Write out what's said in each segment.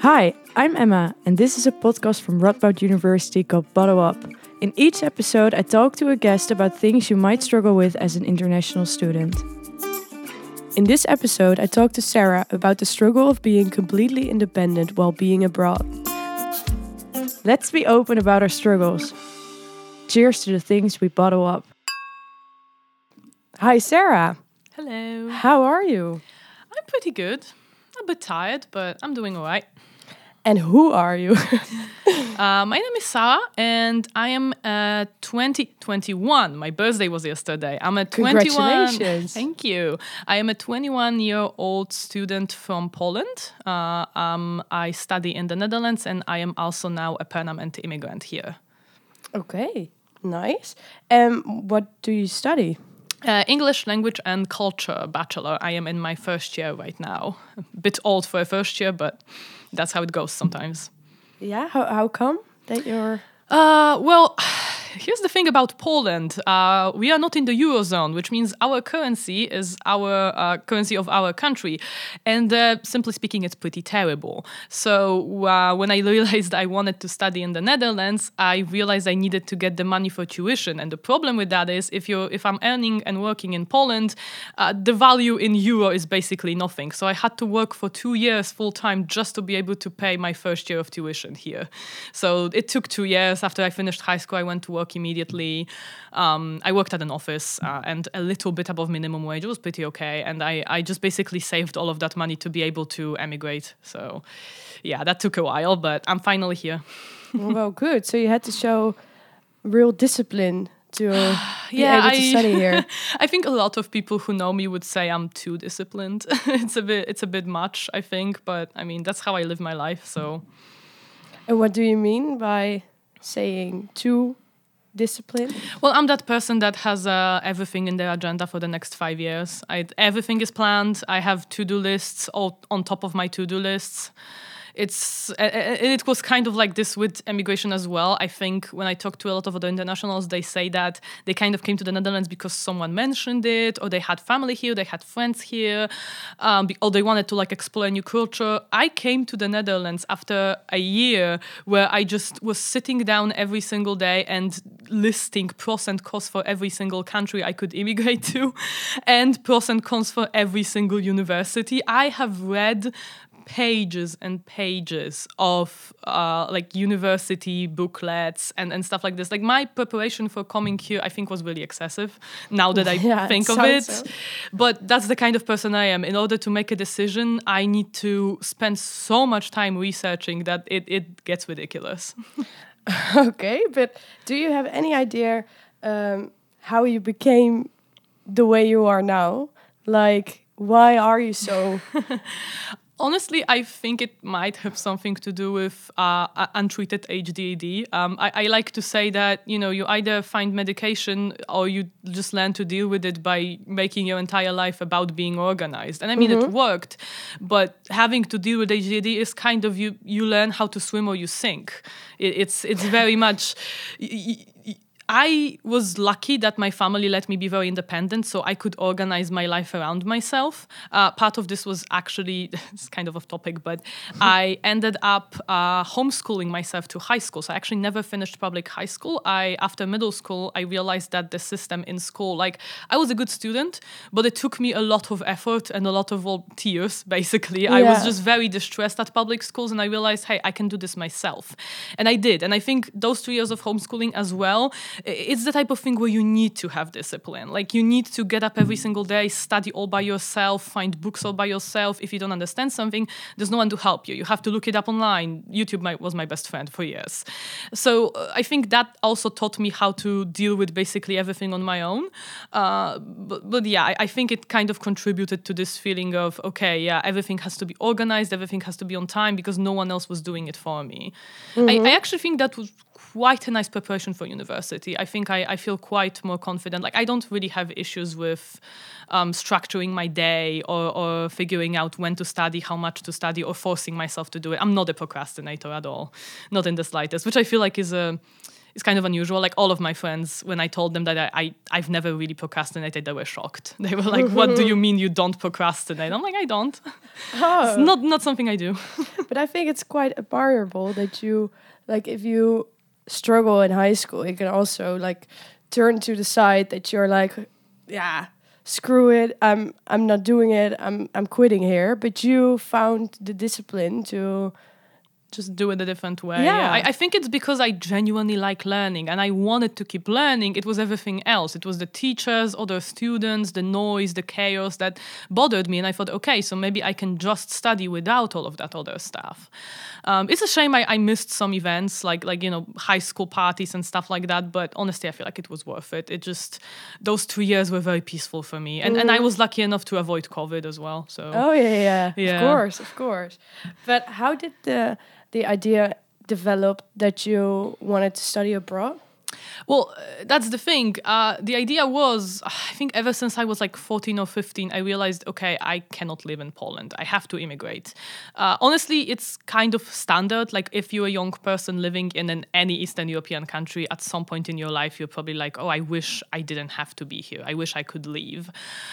Hi, I'm Emma, and this is a podcast from Radboud University called Bottle Up. In each episode, I talk to a guest about things you might struggle with as an international student. In this episode, I talk to Sara about the struggle of being completely independent while being abroad. Let's be open about our struggles. Cheers to the things we bottle up. Hi, Sara. Hello. How are you? I'm pretty good. A bit tired, but I'm doing all right. And who are you? uh, my name is Sara, and I am uh, 20, 21. My birthday was yesterday. I'm a 21. Congratulations. Thank you. I am a 21 year old student from Poland. Uh, um, I study in the Netherlands, and I am also now a permanent immigrant here. Okay, nice. Um, what do you study? Uh, English language and culture bachelor. I am in my first year right now. A bit old for a first year, but that's how it goes sometimes. Yeah, how, how come that you're. Uh, well, here's the thing about Poland. Uh, we are not in the eurozone, which means our currency is our uh, currency of our country, and uh, simply speaking, it's pretty terrible. So uh, when I realized I wanted to study in the Netherlands, I realized I needed to get the money for tuition. And the problem with that is, if you if I'm earning and working in Poland, uh, the value in euro is basically nothing. So I had to work for two years full time just to be able to pay my first year of tuition here. So it took two years. After I finished high school, I went to work immediately. Um, I worked at an office uh, and a little bit above minimum wage. It was pretty okay. And I, I just basically saved all of that money to be able to emigrate. So, yeah, that took a while, but I'm finally here. well, good. So you had to show real discipline to be yeah, able to I, study here. I think a lot of people who know me would say I'm too disciplined. it's a bit it's a bit much, I think, but I mean that's how I live my life. So. And what do you mean by saying too discipline? Well, I'm that person that has uh, everything in their agenda for the next five years. I, everything is planned. I have to do lists all on top of my to do lists it's and it was kind of like this with immigration as well. I think when I talk to a lot of other internationals, they say that they kind of came to the Netherlands because someone mentioned it, or they had family here, they had friends here, um, or they wanted to like explore a new culture. I came to the Netherlands after a year where I just was sitting down every single day and listing pros and cons for every single country I could immigrate to, and pros and cons for every single university. I have read pages and pages of uh, like university booklets and, and stuff like this. Like my preparation for coming here, I think was really excessive now that I yeah, think it of it. So. But that's the kind of person I am. In order to make a decision, I need to spend so much time researching that it, it gets ridiculous. okay, but do you have any idea um, how you became the way you are now? Like, why are you so Honestly, I think it might have something to do with uh, untreated ADHD. Um, I, I, like to say that you know you either find medication or you just learn to deal with it by making your entire life about being organized. And I mean, mm-hmm. it worked, but having to deal with ADHD is kind of you you learn how to swim or you sink. It, it's it's very much. Y- y- I was lucky that my family let me be very independent, so I could organize my life around myself. Uh, part of this was actually, it's kind of off topic, but I ended up uh, homeschooling myself to high school. So I actually never finished public high school. I after middle school, I realized that the system in school, like I was a good student, but it took me a lot of effort and a lot of well, tears. Basically, yeah. I was just very distressed at public schools, and I realized, hey, I can do this myself, and I did. And I think those two years of homeschooling as well it's the type of thing where you need to have discipline. Like you need to get up every single day, study all by yourself, find books all by yourself. If you don't understand something, there's no one to help you. You have to look it up online. YouTube my, was my best friend for years. So uh, I think that also taught me how to deal with basically everything on my own. Uh, but, but, yeah, I, I think it kind of contributed to this feeling of, okay, yeah, everything has to be organized, everything has to be on time because no one else was doing it for me. Mm-hmm. I, I actually think that was quite a nice preparation for university. I think I, I feel quite more confident. Like I don't really have issues with um, structuring my day or, or figuring out when to study, how much to study, or forcing myself to do it. I'm not a procrastinator at all, not in the slightest, which I feel like is a it's kind of unusual. Like all of my friends, when I told them that I, I have never really procrastinated, they were shocked. They were like, "What do you mean you don't procrastinate?" I'm like, "I don't. Oh. It's not not something I do." but I think it's quite admirable that you like if you struggle in high school, you can also like turn to the side that you're like, yeah, screw it, I'm I'm not doing it, I'm I'm quitting here. But you found the discipline to just do it a different way. Yeah. I, I think it's because I genuinely like learning and I wanted to keep learning. It was everything else. It was the teachers, other students, the noise, the chaos that bothered me. And I thought, okay, so maybe I can just study without all of that other stuff. Um, it's a shame I, I missed some events like like you know high school parties and stuff like that. But honestly, I feel like it was worth it. It just those two years were very peaceful for me, and and I was lucky enough to avoid COVID as well. So Oh yeah, yeah, Yeah. Of course, of course. But how did the the idea developed that you wanted to study abroad? Well, uh, that's the thing. Uh, the idea was, I think, ever since I was like 14 or 15, I realized, okay, I cannot live in Poland. I have to immigrate. Uh, honestly, it's kind of standard. Like, if you're a young person living in an, any Eastern European country, at some point in your life, you're probably like, oh, I wish I didn't have to be here. I wish I could leave.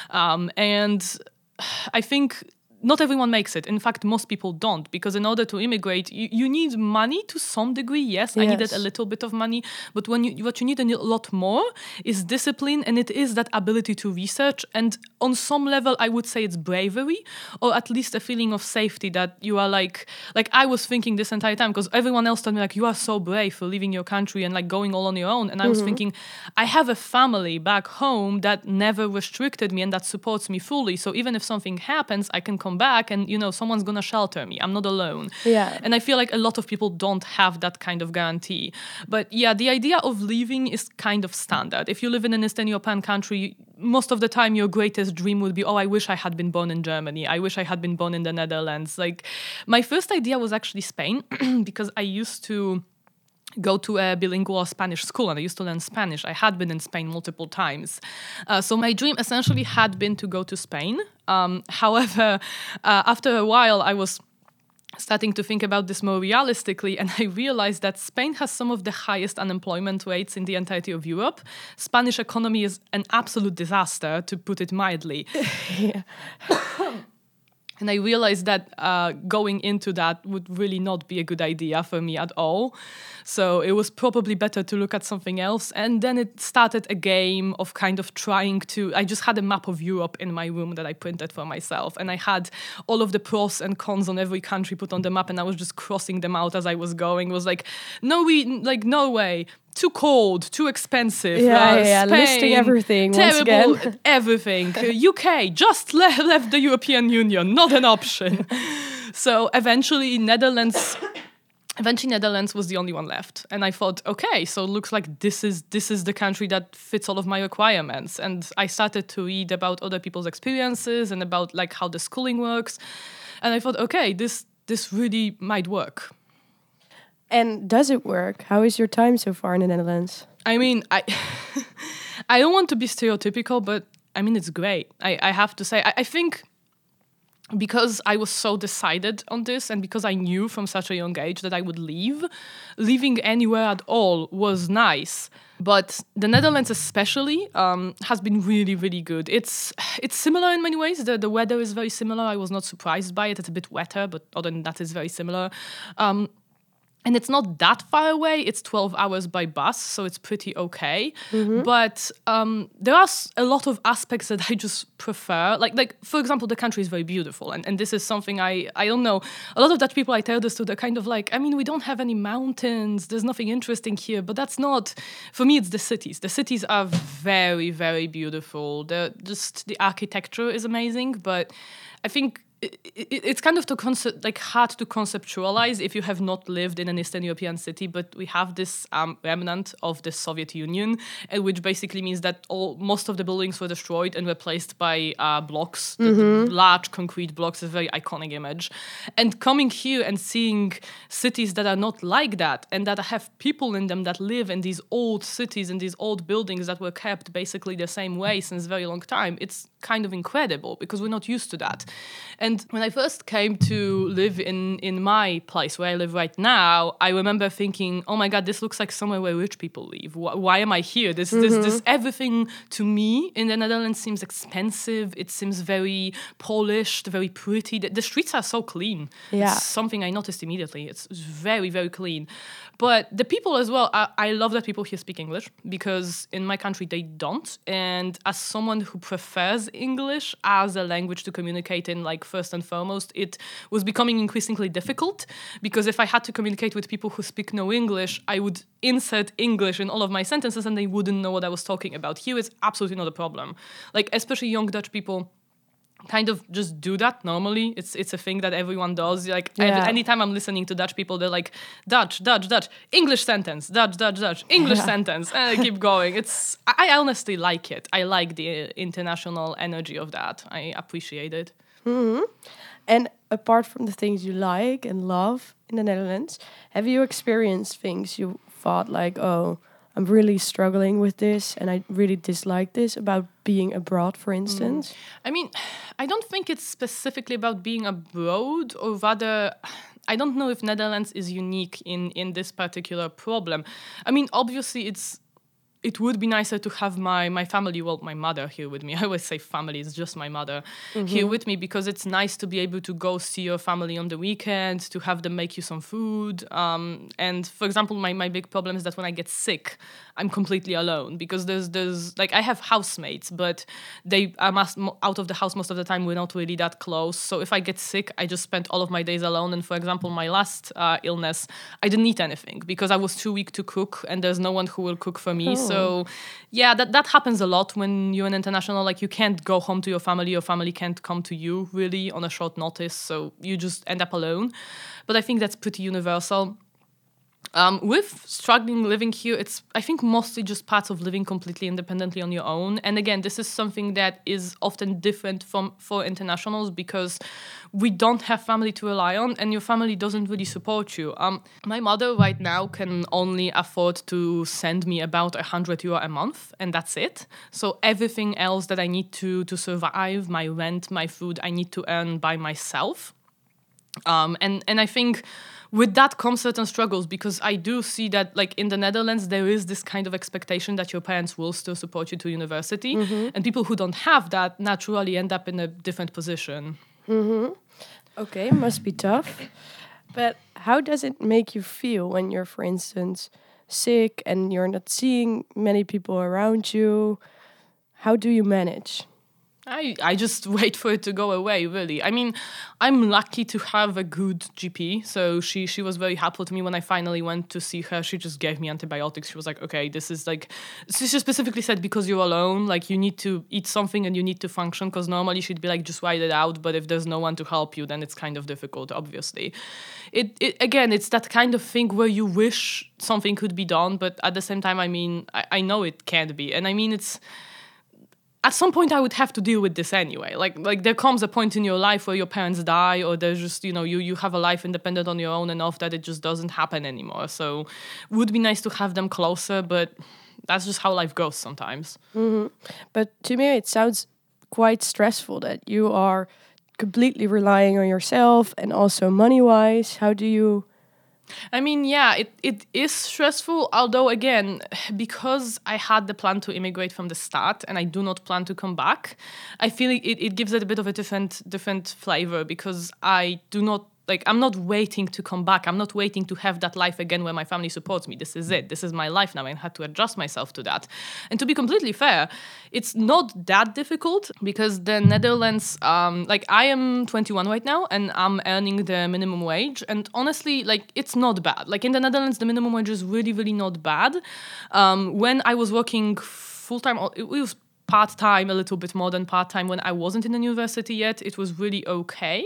Um, and I think not everyone makes it. In fact, most people don't because in order to immigrate, you, you need money to some degree. Yes, I needed a little bit of money, but when you what you need a lot more is discipline, and it is that ability to research. And on some level, I would say it's bravery, or at least a feeling of safety that you are like like I was thinking this entire time because everyone else told me like you are so brave for leaving your country and like going all on your own, and I was mm-hmm. thinking I have a family back home that never restricted me and that supports me fully. So even if something happens, I can come back and you know someone's gonna shelter me. I'm not alone. Yeah. And I feel like a lot of people don't have that kind of guarantee. But yeah, the idea of leaving is kind of standard. If you live in an Eastern European country, most of the time your greatest dream would be, oh, I wish I had been born in Germany. I wish I had been born in the Netherlands. Like my first idea was actually Spain because I used to go to a bilingual Spanish school and I used to learn Spanish. I had been in Spain multiple times. Uh, so my dream essentially had been to go to Spain. Um, however, uh, after a while, I was starting to think about this more realistically and i realized that spain has some of the highest unemployment rates in the entirety of europe spanish economy is an absolute disaster to put it mildly and I realized that uh, going into that would really not be a good idea for me at all. So it was probably better to look at something else. And then it started a game of kind of trying to. I just had a map of Europe in my room that I printed for myself. And I had all of the pros and cons on every country put on the map. And I was just crossing them out as I was going. It was like, no, we, like, Norway. Too cold, too expensive. Yeah, uh, yeah, yeah, listing Spain, everything terrible, everything. Uh, UK just le- left the European Union, not an option. so eventually, Netherlands. Eventually, Netherlands was the only one left, and I thought, okay, so it looks like this is this is the country that fits all of my requirements. And I started to read about other people's experiences and about like how the schooling works, and I thought, okay, this this really might work. And does it work? How is your time so far in the Netherlands? I mean, I I don't want to be stereotypical, but I mean it's great. I, I have to say, I, I think because I was so decided on this and because I knew from such a young age that I would leave, leaving anywhere at all was nice. But the Netherlands, especially, um, has been really, really good. It's it's similar in many ways. The the weather is very similar. I was not surprised by it. It's a bit wetter, but other than that, it's very similar. Um, and it's not that far away. It's 12 hours by bus, so it's pretty okay. But um, there are a lot of aspects that I just prefer. Like, like for example, the country is very beautiful, and, and this is something I I don't know. A lot of Dutch people I tell this to, they're kind of like, I mean, we don't have any mountains. There's nothing interesting here. But that's not for me. It's the cities. The cities are very very beautiful. The just the architecture is amazing, but I think it's kind of to concept, like hard to conceptualize if you have not lived in an Eastern European city. But we have this um, remnant of the Soviet Union, and which basically means that all most of the buildings were destroyed and replaced by uh, blocks, the large concrete blocks. Is a very iconic image. And coming here and seeing cities that are not like that and that have people in them that live in these old cities and these old buildings that were kept basically the same way since a very long time. It's kind of incredible because we're not used to that. And And when I first came to live in in my place where I live right now, I remember thinking, "Oh my God, this looks like somewhere where rich people live. Why, why am I here? This, this, this, mm-hmm. everything to me in the Netherlands seems expensive. It seems very polished, very pretty. The, the streets are so clean. Yeah. It's something I noticed immediately. It's very, very clean. But the people as well, I, I love that people here speak English because in my country they don't. And as someone who prefers English as a language to communicate in, like first and foremost, it was becoming increasingly difficult because if I had to communicate with people who speak no English, I would insert English in all of my sentences and they wouldn't know what I was talking about. Here it's absolutely not a problem. Like especially young Dutch people kind of just do that normally. It's it's a thing that everyone does. Like Yeah. every, anytime I'm listening to Dutch people, they're like Dutch, Dutch, Dutch, English sentence, Dutch, Dutch, Dutch, English Yeah. sentence, and I keep going. It's I I honestly like it. I like the international energy of that. I appreciate it. Mm-hmm. And apart from the things you like and love in the Netherlands, have you experienced things you thought like, oh, I'm really struggling with this and I really dislike this about being abroad, for mm. instance? I mean, I don't think it's specifically about being abroad, or rather, I don't know if Netherlands is unique in in this particular problem. I mean, obviously, it's it would be nicer to have my my family, well, my mother here with me. I always say family; it's just my mother here with me because it's nice to be able to go see your family on the weekend, to have them make you some food. Um, and for example, my my big problem is that when I get sick, I'm completely alone because there's there's like I have housemates, but they are must, out of the house most of the time. We're not really that close. So if I get sick, I just spend all of my days alone. And for example, my last uh, illness, I didn't eat anything because I was too weak to cook, and there's no one who will cook for me. So Mm-hmm. yeah, that that happens a lot when you're an international. Like you can't go home to your family, your family can't come to you really on a short notice. So you just end up alone. But I think that's pretty universal. Um, with struggling living here, it's I think mostly just part of living completely independently on your own. And again, this is something that is often different from for internationals because we don't have family to rely on, and your family doesn't really support you. Um, my mother right now can only afford to send me about a hundred euro a month, and that's it. So everything else that I need to to survive, my rent, my food, I need to earn by myself. Um, and and I think with that comes certain struggles because I do see that like in the Netherlands there is this kind of expectation that your parents will still support you to university, mm-hmm. and people who don't have that naturally end up in a different position. Mm-hmm. Okay, must be tough. But how does it make you feel when you're, for instance, sick and you're not seeing many people around you? How do you manage? I, I just wait for it to go away really. I mean i'm lucky to have a good gp so she she was very helpful to me when i finally went to see her. She just gave me antibiotics. She was like okay this is like she specifically said because you're alone like you need to eat something and you need to function. Because normally she'd be like just ride it out but if there's no one to help you then it's kind of difficult obviously. It, it again it's that kind of thing where you wish something could be done but at the same time i mean i, I know it can't be. And i mean it's at some point I would have to deal with this anyway. Like like there comes a point in your life where your parents die or there's just, you know, you you have a life independent on your own enough that it just doesn't happen anymore. So would be nice to have them closer, but that's just how life goes sometimes. Mm-hmm. But to me, it sounds quite stressful that you are completely relying on yourself and also money wise. How do you? I mean, yeah, it, it is stressful. Although, again, because I had the plan to immigrate from the start and I do not plan to come back, I feel it, it gives it a bit of a different different flavor because I do not like I'm not waiting to come back. I'm not waiting to have that life again where my family supports me. This is it. This is my life now. I had to adjust myself to that. And to be completely fair, it's not that difficult because the Netherlands, um, like I am 21 right now and I'm earning the minimum wage. And honestly, like it's not bad. Like in the Netherlands, the minimum wage is really, really not bad. Um, when I was working full time, it was part time, a little bit more than part time when I wasn't in the university yet. It was really okay.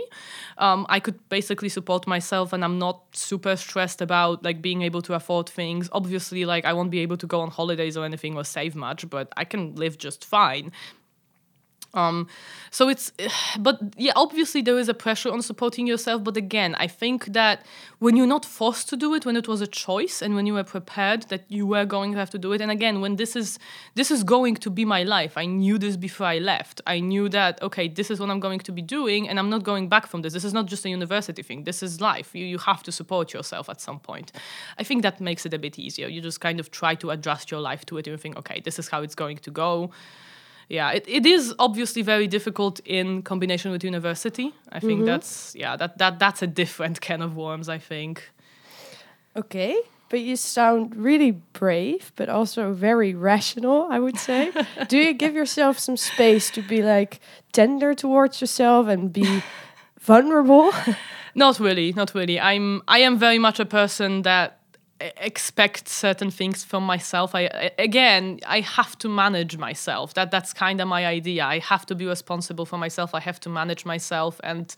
Um, I could basically support myself, and I'm not super stressed about like being able to afford things. Obviously, like I won't be able to go on holidays or anything or save much, but I can live just fine. Um, so it's, but yeah, obviously there is a pressure on supporting yourself. But again, I think that when you're not forced to do it, when it was a choice, and when you were prepared that you were going to have to do it, and again, when this is this is going to be my life, I knew this before I left. I knew that okay, this is what I'm going to be doing, and I'm not going back from this. This is not just a university thing. This is life. You you have to support yourself at some point. I think that makes it a bit easier. You just kind of try to adjust your life to it. You think, okay, this is how it's going to go yeah, it, it is obviously very difficult in combination with university. I think mm-hmm. that's yeah, that, that that's a different can of worms, I think. Okay. But you sound really brave, but also very rational, I would say. Do you give yourself some space to be like tender towards yourself and be vulnerable? Not really, not really. I'm I am very much a person that expect certain things from myself. I again i have to manage myself. That that's kind of my idea. I have to be responsible for myself. I have to manage myself and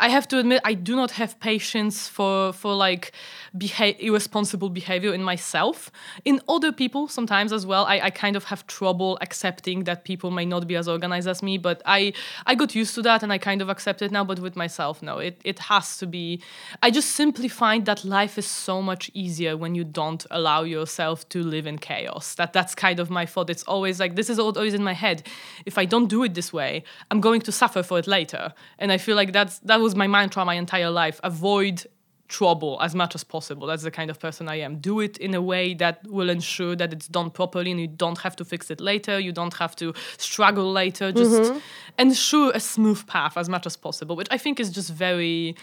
I have to admit I do not have patience for for like beha- irresponsible behavior in myself. In other people, sometimes as well, I, I kind of have trouble accepting that people may not be as organized as me. But I I got used to that and I kind of accept it now. But with myself, no, it it has to be. I just simply find that life is so much easier when you don't allow yourself to live in chaos. That that's kind of my thought. It's always like this is always in my head. If I don't do it this way, I'm going to suffer for it later. And I feel like that's that was my mantra my entire life. Avoid trouble as much as possible. That's the kind of person i am. Do it in a way that will ensure that it's done properly and you don't have to fix it later. You don't have to struggle later. Just mm-hmm. ensure a smooth path as much as possible which i think is just very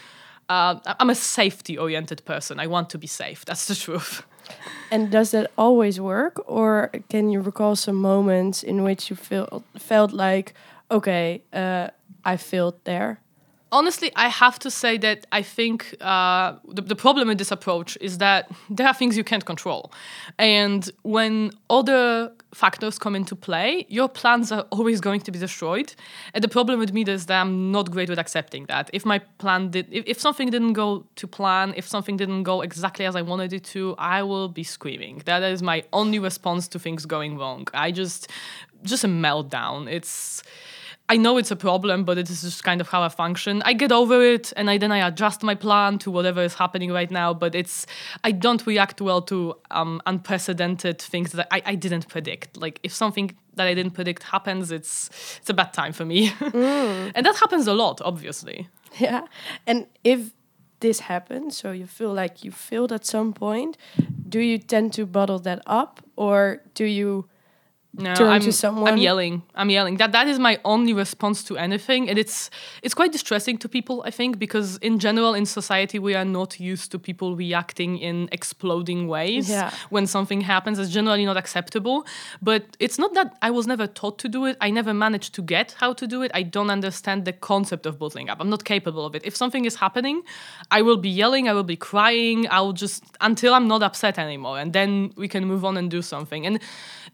uh, i'm a safety oriented person. I want to be safe. That's the truth. And does that always work? Or can you recall some moments in which you feel felt like okay uh, i failed there honestly, I have to say that I think uh, the, the problem with this approach is that there are things you can't control. And when other factors come into play, your plans are always going to be destroyed. And the problem with me is that I'm not great with accepting that. If my plan did, if, if something didn't go to plan, if something didn't go exactly as I wanted it to, I will be screaming. That is my only response to things going wrong. I just, just a meltdown. It's, I know it's a problem, but it is just kind of how I function. I get over it, and I, then I adjust my plan to whatever is happening right now. But it's I don't react well to um, unprecedented things that I, I didn't predict. Like if something that I didn't predict happens, it's it's a bad time for me, mm. and that happens a lot, obviously. Yeah, and if this happens, so you feel like you failed at some point, do you tend to bottle that up, or do you? No, turn I'm, to someone? I'm yelling. I'm yelling. That that is my only response to anything, and it's it's quite distressing to people. I think because in general in society we are not used to people reacting in exploding ways yeah. when something happens. It's generally not acceptable. But it's not that I was never taught to do it. I never managed to get how to do it. I don't understand the concept of bottling up. I'm not capable of it. If something is happening, I will be yelling. I will be crying. I'll just until I'm not upset anymore, and then we can move on and do something. And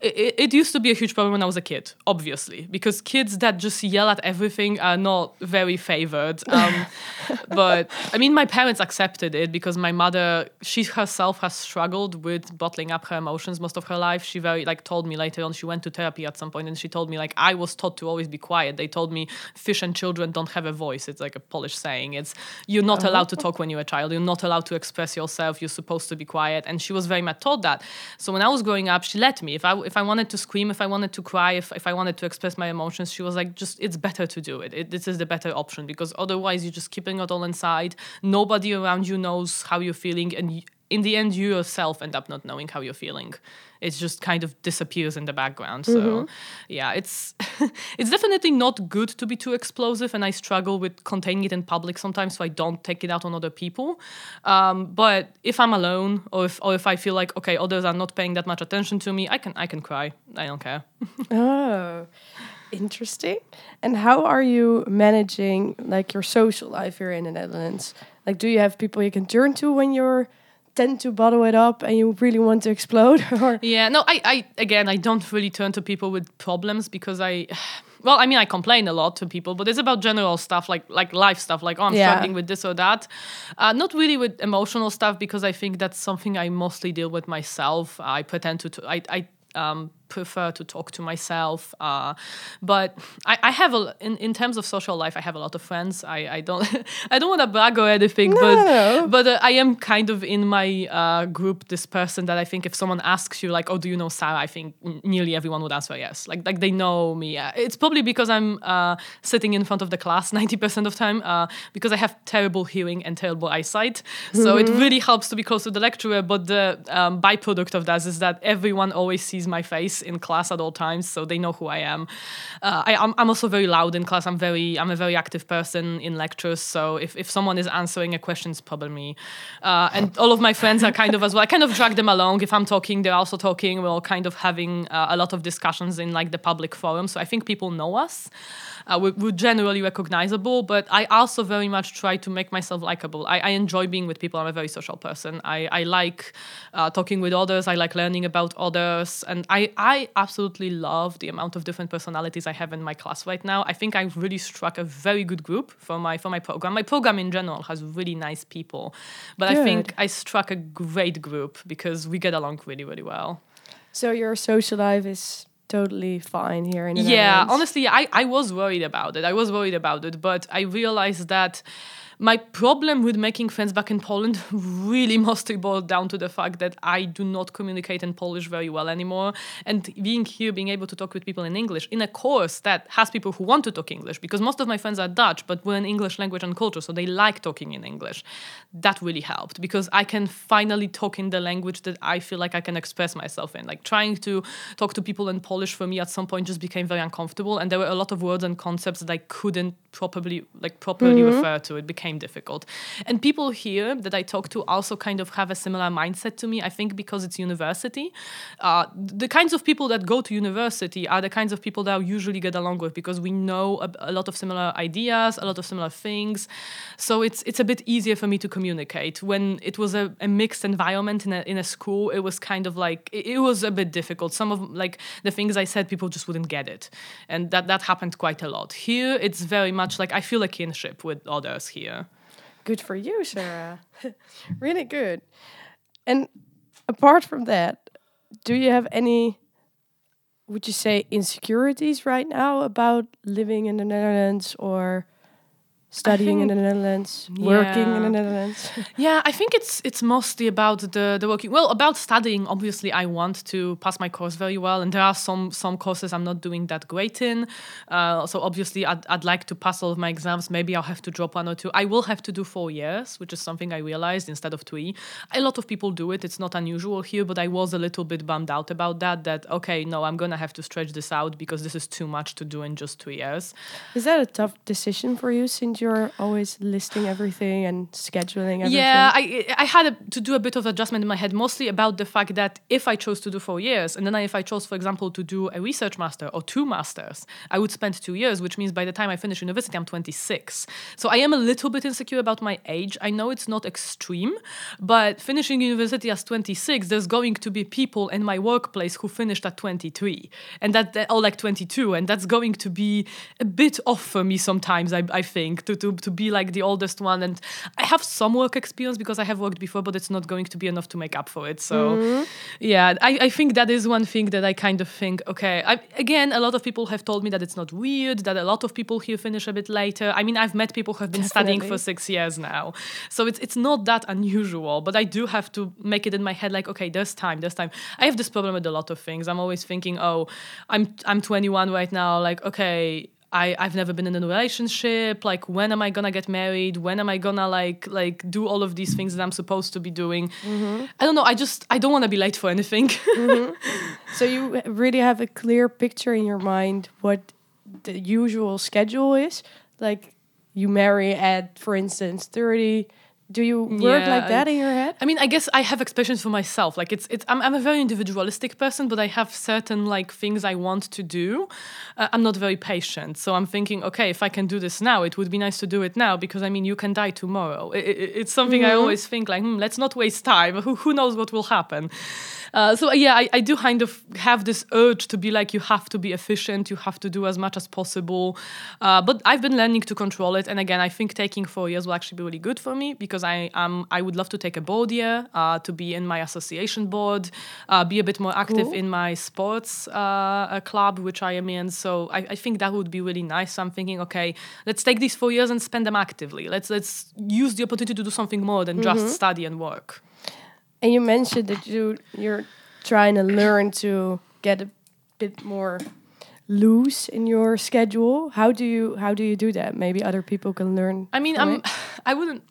it, it used to be a huge problem when I was a kid, obviously, because kids that just yell at everything are not very favored. Um, but I mean, my parents accepted it because my mother, she herself has struggled with bottling up her emotions most of her life. She very like told me later on she went to therapy at some point and she told me like I was taught to always be quiet. They told me fish and children don't have a voice. It's like a Polish saying. It's you're not uh-huh. allowed to talk when you're a child. You're not allowed to express yourself. You're supposed to be quiet. And she was very much taught that. So when I was growing up, she let me. If I if I wanted to scream, if I wanted to cry, if, if I wanted to express my emotions, she was like, just it's better to do it. it. This is the better option because otherwise you're just keeping it all inside. Nobody around you knows how you're feeling, and in the end, you yourself end up not knowing how you're feeling. It just kind of disappears in the background. So, mm-hmm. yeah, it's it's definitely not good to be too explosive, and I struggle with containing it in public sometimes, so I don't take it out on other people. Um, but if I'm alone, or if or if I feel like okay, others are not paying that much attention to me, I can I can cry. I don't care. oh interesting and how are you managing like your social life here in the netherlands like do you have people you can turn to when you're tend to bottle it up and you really want to explode or? Yeah no I, I again i don't really turn to people with problems because i well i mean i complain a lot to people but it's about general stuff like like life stuff like oh i'm yeah. struggling with this or that. Uh, not really with emotional stuff because i think that's something i mostly deal with myself. I pretend to, to I, I um, prefer to talk to myself. Uh, but I, I have a in, in terms of social life, I have a lot of friends. I, I don't I don't want to brag or anything, No, but but uh, I am kind of in my uh, group this person that I think if someone asks you like, oh, do you know Sara? I think n- nearly everyone would answer yes. Like like they know me. Uh, it's probably because I'm uh, sitting in front of the class ninety percent of time uh, because I have terrible hearing and terrible eyesight. So it really helps to be close to the lecturer. But the um, byproduct of that is that everyone always sees my face in class at all times, so they know who I am. Uh, I, I'm, I'm also very loud in class. I'm very I'm a very active person in lectures. So if, if someone is answering a question, it's probably me. Uh, and all of my friends are kind of as well. I kind of drag them along. If I'm talking, they're also talking. We're all kind of having uh, a lot of discussions in like the public forum. So I think people know us. Uh, we're, we're generally recognizable, but I also very much try to make myself likable. I, I enjoy being with people. I'm a very social person. I, I like uh, talking with others. I like learning about others. And I, I absolutely love the amount of different personalities I have in my class right now. I think I've really struck a very good group for my for my program. My program in general has really nice people, but I think I struck a great group because we get along really really well. So your social life is totally fine here in the yeah honestly I, I was worried about it i was worried about it but i realized that my problem with making friends back in Poland really mostly boiled down to the fact that I do not communicate in Polish very well anymore. And being here, being able to talk with people in English in a course that has people who want to talk English, because most of my friends are Dutch, but we're in English language and culture, so they like talking in English. That really helped because I can finally talk in the language that I feel like I can express myself in. Like trying to talk to people in Polish for me at some point just became very uncomfortable, and there were a lot of words and concepts that I couldn't properly like properly mm-hmm. refer to. It became difficult. And people here that I talk to also kind of have a similar mindset to me. I think because it's university, uh, the kinds of people that go to university are the kinds of people that I usually get along with because we know a, a lot of similar ideas, a lot of similar things. So it's it's a bit easier for me to communicate. When it was a, a mixed environment in a in a school, it was kind of like it, it was a bit difficult. Some of like the things I said, people just wouldn't get it, and that that happened quite a lot. Here, it's very much like I feel a kinship with others here. Good for you, Sara. really good. And apart from that, do you have any, would you say, insecurities right now about living in the Netherlands or studying in the think- Netherlands, working in the Netherlands? Yeah, I think it's it's mostly about the the working. Well, about studying. Obviously, I want to pass my course very well, and there are some some courses I'm not doing that great in. Uh, so obviously, I'd, I'd like to pass all of my exams. Maybe I'll have to drop one or two. I will have to do four years, which is something I realized instead of three. A lot of people do it. It's not unusual here, but I was a little bit bummed out about that. That okay, no, I'm gonna have to stretch this out because this is too much to do in just two years. Is that a tough decision for you since you're always listing everything and scheduling everything? Yeah, I I had a, to do a bit of adjustment in my head, mostly about the fact that if I chose to do four years, and then if I chose, for example, to do a research master or two masters, I would spend two years, which means by the time I finish university, I'm 26. So I am a little bit insecure about my age. I know it's not extreme, but finishing university as 26, there's going to be people in my workplace who finished at 23, and that that- or like 22, and that's going to be a bit off for me sometimes. I, I think to, to to be like the oldest one, and I have some work experience because I have worked before, but it's not going to be enough to make up for it. So, mm-hmm. yeah, I, I think that is one thing that I kind of think. Okay, I, again, a lot of people have told me that it's not weird that a lot of people here finish a bit later. I mean, I've met people who have been studying for six years now, so it's it's not that unusual. But I do have to make it in my head like, okay, there's time, there's time. I have this problem with a lot of things. I'm always thinking, oh, I'm I'm 21 right now. Like, okay. I, I've never been in a relationship. Like, when am I gonna get married? When am I gonna like like do all of these things that I'm supposed to be doing? Mm-hmm. I don't know. I just I don't want to be late for anything. Mm-hmm. So you really have a clear picture in your mind what the usual schedule is. Like you marry at, for instance, thirty. Do you work Yeah, like that in your head? I mean, I guess I have expectations for myself. Like it's it's I'm, I'm a very individualistic person, but I have certain like things I want to do. Uh, I'm not very patient, so I'm thinking, okay, if I can do this now, it would be nice to do it now because I mean, you can die tomorrow. I- I- it's something I always think like, hmm, let's not waste time. Who who knows what will happen? Uh, so yeah, I, I do kind of have this urge to be like, you have to be efficient, you have to do as much as possible. Uh, but I've been learning to control it, and again, I think taking four years will actually be really good for me because I um I would love to take a board year, uh, to be in my association board, uh, be a bit more active Cool. in my sports uh, uh, club, which I am in. So I, I think that would be really nice. So I'm thinking, okay, let's take these four years and spend them actively. Let's let's use the opportunity to do something more than just study and work. And you mentioned that you you're trying to learn to get a bit more loose in your schedule. How do you how do you do that? Maybe other people can learn. I mean, I'm. it. I wouldn't.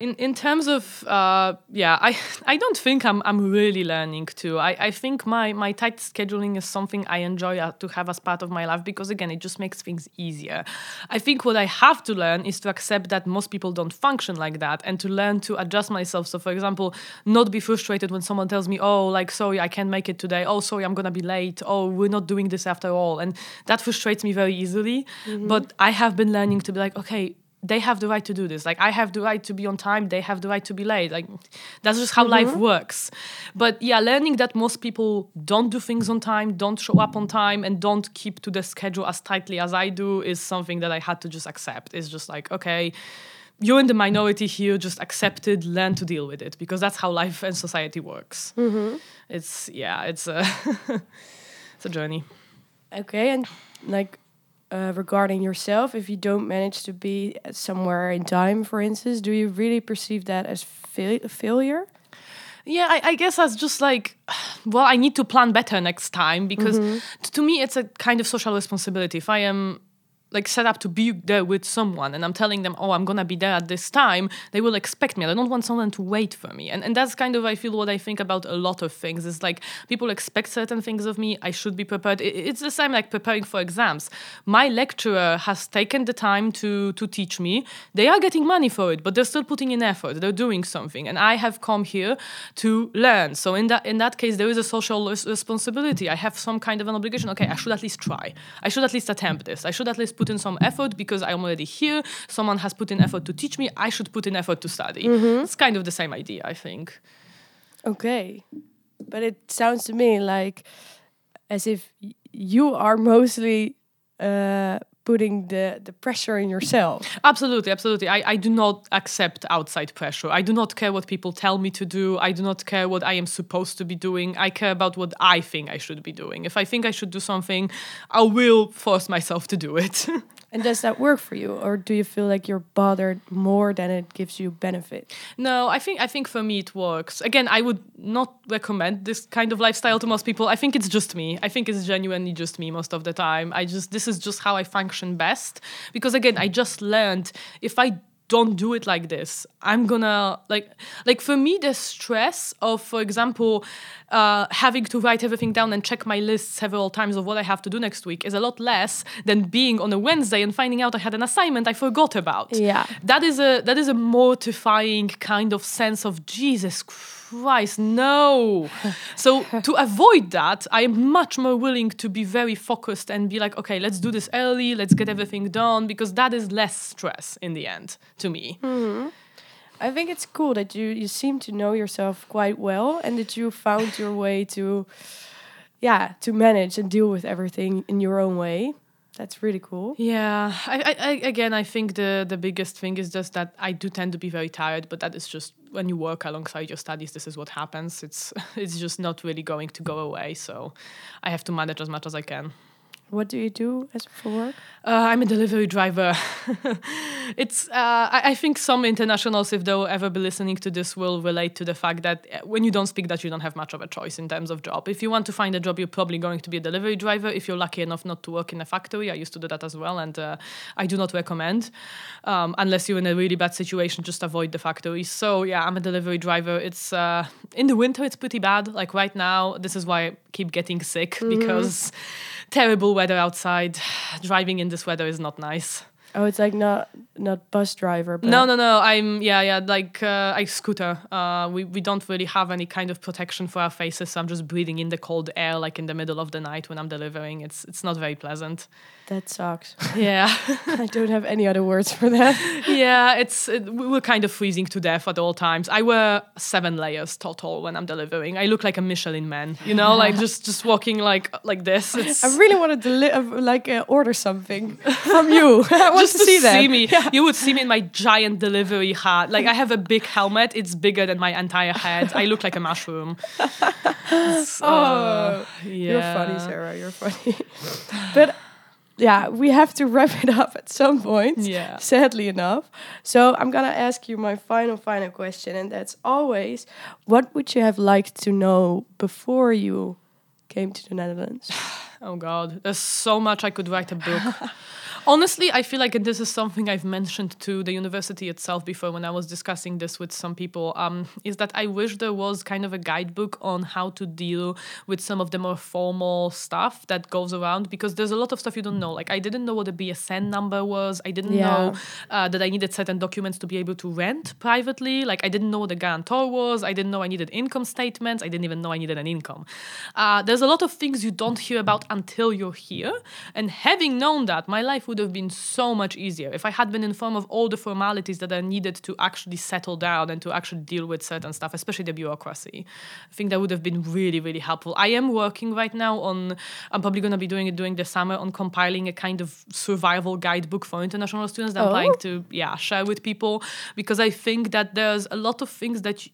In in terms of uh, yeah, I I don't think I'm I'm really learning to. I, I think my my tight scheduling is something I enjoy uh, to have as part of my life because again, it just makes things easier. I think what I have to learn is to accept that most people don't function like that, and to learn to adjust myself. So, for example, not be frustrated when someone tells me, "Oh, like sorry, I can't make it today. Oh, sorry, I'm gonna be late. Oh, we're not doing this after all," and that frustrates me very easily. But I have been learning to be like, okay they have the right to do this. Like I have the right to be on time, they have the right to be late. Like that's just how life mm-hmm. works. But yeah, learning that most people don't do things on time, don't show up on time, and don't keep to the schedule as tightly as I do is something that I had to just accept. It's just like, okay, you're in the minority here, just accept it, learn to deal with it, because that's how life and society works. Mm-hmm. It's yeah, it's a it's a journey. Okay, and like uh, regarding yourself, if you don't manage to be somewhere in time, for instance, do you really perceive that as fail- failure? Yeah, I, I guess that's just like, well, I need to plan better next time because t- to me, it's a kind of social responsibility. If I am like set up to be there with someone and I'm telling them, oh, I'm gonna be there at this time, they will expect me. I don't want someone to wait for me. And and that's kind of I feel what I think about a lot of things. Is like people expect certain things of me. I should be prepared. It's the same like preparing for exams. My lecturer has taken the time to to teach me. They are getting money for it, but they're still putting in effort. They're doing something, and I have come here to learn. So in that in that case, there is a social res- responsibility. I have some kind of an obligation. Okay, I should at least try. I should at least attempt this. I should at least put in some effort because I'm already here. Someone has put in effort to teach me. I should put in effort to study. It's kind of the same idea, I think. Okay, but it sounds to me like as if you are mostly uh, putting the the pressure in yourself. Absolutely, absolutely. I, I do not accept outside pressure. I do not care what people tell me to do. I do not care what I am supposed to be doing. I care about what I think I should be doing. If I think I should do something, I will force myself to do it. And does that work for you, or do you feel like you're bothered more than it gives you benefit? no, I think I think for me it works. Again, I would not recommend this kind of lifestyle to most people. I think it's just me. I think it's genuinely just me most of the time. I just this is just how I function best because again, I just learned if I don't do it like this. I'm gonna like like for me the stress of for example uh, having to write everything down and check my list several times of what i have to do next week is a lot less than being on a wednesday and finding out i had an assignment i forgot about. Yeah. that is a that is a mortifying kind of sense of jesus christ no. So to avoid that i am much more willing to be very focused and be like okay let's do this early. Let's get everything done because that is less stress in the end to me. Mm-hmm. I think it's cool that you you seem to know yourself quite well, and that you found your way to, yeah, to manage and deal with everything in your own way. That's really cool. Yeah, I, I, again, I think the the biggest thing is just that I do tend to be very tired, but that is just when you work alongside your studies. This is what happens. It's it's just not really going to go away. So I have to manage as much as I can. What do you do as for work? Uh, I'm a delivery driver. it's uh, I, I think some internationals, if they'll ever be listening to this, will relate to the fact that uh, when you don't speak that, you don't have much of a choice in terms of job. If you want to find a job, you're probably going to be a delivery driver. If you're lucky enough not to work in a factory, I used to do that as well, and uh, I do not recommend um, unless you're in a really bad situation. Just avoid the factories. So yeah, I'm a delivery driver. It's uh, in the winter, it's pretty bad. Like right now, this is why I keep getting sick because terrible weather outside. Driving in this weather is not nice. Oh, it's like not not bus driver, but No, no, no. I'm yeah, yeah. Like uh, I scooter. Uh, we we don't really have any kind of protection for our faces, so I'm just breathing in the cold air, like in the middle of the night when I'm delivering. It's it's not very pleasant. that sucks. Yeah, I don't have any other words for that. yeah. It's it, we we're kind of freezing to death at all times. I wear seven layers total when I'm delivering. I look like a Michelin man, you know, like just just walking like like this. It's I really wanted to li- uh, like uh, order something from you. Just to to see me. You would see me in my giant delivery hat. Like I have a big helmet. It's bigger than my entire head. I look like a mushroom. So, Oh, yeah. You're funny, Sara. You're funny. but yeah, we have to wrap it up at some point. Yeah. Sadly enough. So I'm gonna ask you my final, final question, and that's always, what would you have liked to know before you came to the Netherlands? Oh God, there's so much I could write a book. Honestly, I feel like this is something I've mentioned to the university itself before when I was discussing this with some people. Um, is that I wish there was kind of a guidebook on how to deal with some of the more formal stuff that goes around because there's a lot of stuff you don't know. Like I didn't know what a BSN number was. I didn't Yeah. know uh, that I needed certain documents to be able to rent privately. Like I didn't know what a guarantor was. I didn't know I needed income statements. I didn't even know I needed an income. Uh, there's a lot of things you don't hear about until you're here. And having known that, my life would have been so much easier if I had been informed of all the formalities that are needed to actually settle down and to actually deal with certain stuff, especially the bureaucracy. I think that would have been really, really helpful. I am working right now on, I'm probably going to be doing it during the summer on compiling a kind of survival guidebook for international students that I'm Oh. planning to, yeah, share with people because I think that there's a lot of things that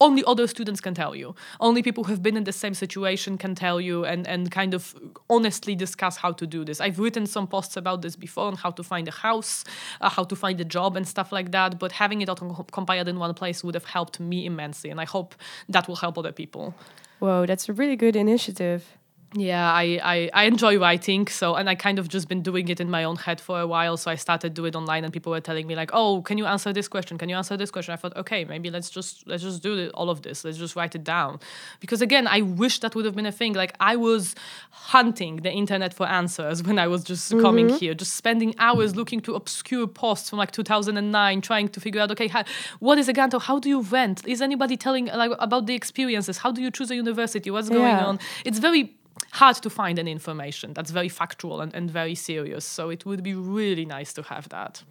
only other students can tell you. Only people who have been in the same situation can tell you and, and kind of honestly discuss how to do this. I've written some posts about this before on how to find a house, uh, how to find a job, and stuff like that. But having it all compiled in one place would have helped me immensely. And I hope that will help other people. Whoa, that's a really good initiative. Yeah, I, I, I enjoy writing. So, and I kind of just been doing it in my own head for a while. So I started do it online, and people were telling me like, "Oh, can you answer this question? Can you answer this question?" I thought, okay, maybe let's just let's just do all of this. Let's just write it down, because again, I wish that would have been a thing. Like I was hunting the internet for answers when I was just coming mm-hmm. here, just spending hours looking to obscure posts from like 2009, trying to figure out, okay, how, what is a Ganto? How do you rent? Is anybody telling like about the experiences? How do you choose a university? What's going Yeah. on? It's very hard to find an information that's very factual and, and very serious. So it would be really nice to have that.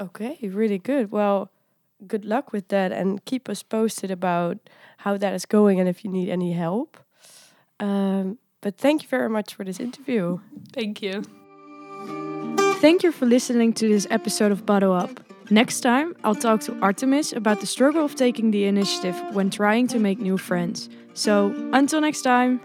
Okay, really good. Well, good luck with that and keep us posted about how that is going and if you need any help. Um, but thank you very much for this interview. Thank you. Thank you for listening to this episode of Bottle Up. Next time, I'll talk to Artemis about the struggle of taking the initiative when trying to make new friends. So, until next time.